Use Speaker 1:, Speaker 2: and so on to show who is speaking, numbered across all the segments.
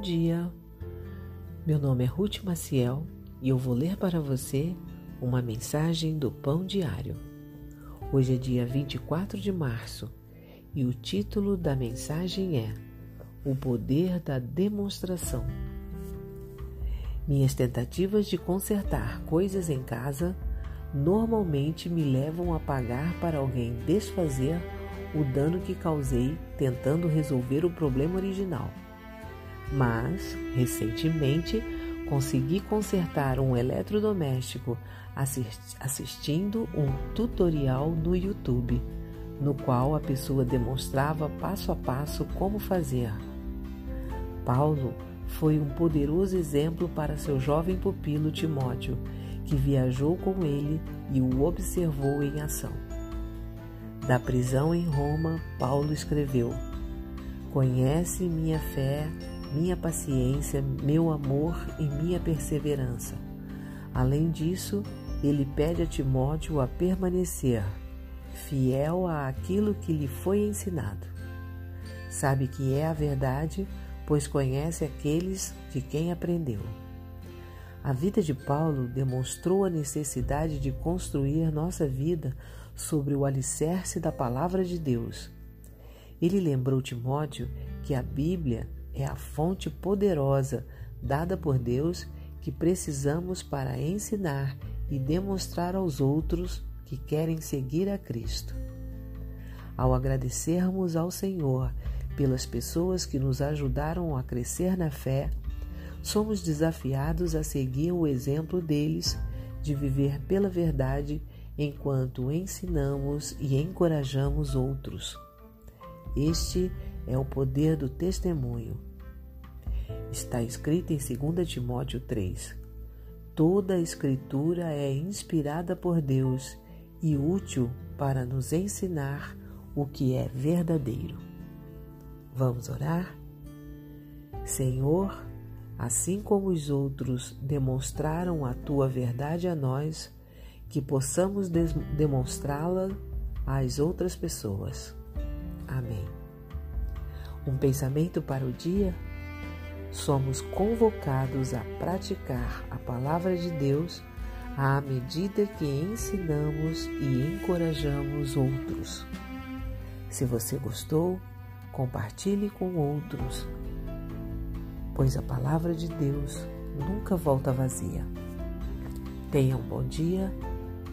Speaker 1: dia! Meu nome é Ruth Maciel e eu vou ler para você uma mensagem do Pão Diário. Hoje é dia 24 de março e o título da mensagem é O Poder da Demonstração. Minhas tentativas de consertar coisas em casa normalmente me levam a pagar para alguém desfazer o dano que causei tentando resolver o problema original mas recentemente consegui consertar um eletrodoméstico assistindo um tutorial no YouTube, no qual a pessoa demonstrava passo a passo como fazer. Paulo foi um poderoso exemplo para seu jovem pupilo Timóteo, que viajou com ele e o observou em ação. Da prisão em Roma, Paulo escreveu: Conhece minha fé minha paciência, meu amor e minha perseverança. Além disso, ele pede a Timóteo a permanecer fiel àquilo que lhe foi ensinado. Sabe que é a verdade, pois conhece aqueles de quem aprendeu. A vida de Paulo demonstrou a necessidade de construir nossa vida sobre o alicerce da palavra de Deus. Ele lembrou Timóteo que a Bíblia é a fonte poderosa dada por Deus que precisamos para ensinar e demonstrar aos outros que querem seguir a Cristo. Ao agradecermos ao Senhor pelas pessoas que nos ajudaram a crescer na fé, somos desafiados a seguir o exemplo deles de viver pela verdade enquanto ensinamos e encorajamos outros. Este é o poder do testemunho. Está escrito em 2 Timóteo 3: Toda a Escritura é inspirada por Deus e útil para nos ensinar o que é verdadeiro. Vamos orar? Senhor, assim como os outros demonstraram a tua verdade a nós, que possamos demonstrá-la às outras pessoas. Amém. Um pensamento para o dia? Somos convocados a praticar a palavra de Deus à medida que ensinamos e encorajamos outros. Se você gostou, compartilhe com outros, pois a palavra de Deus nunca volta vazia. Tenha um bom dia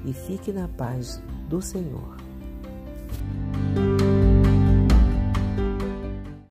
Speaker 1: e fique na paz do Senhor.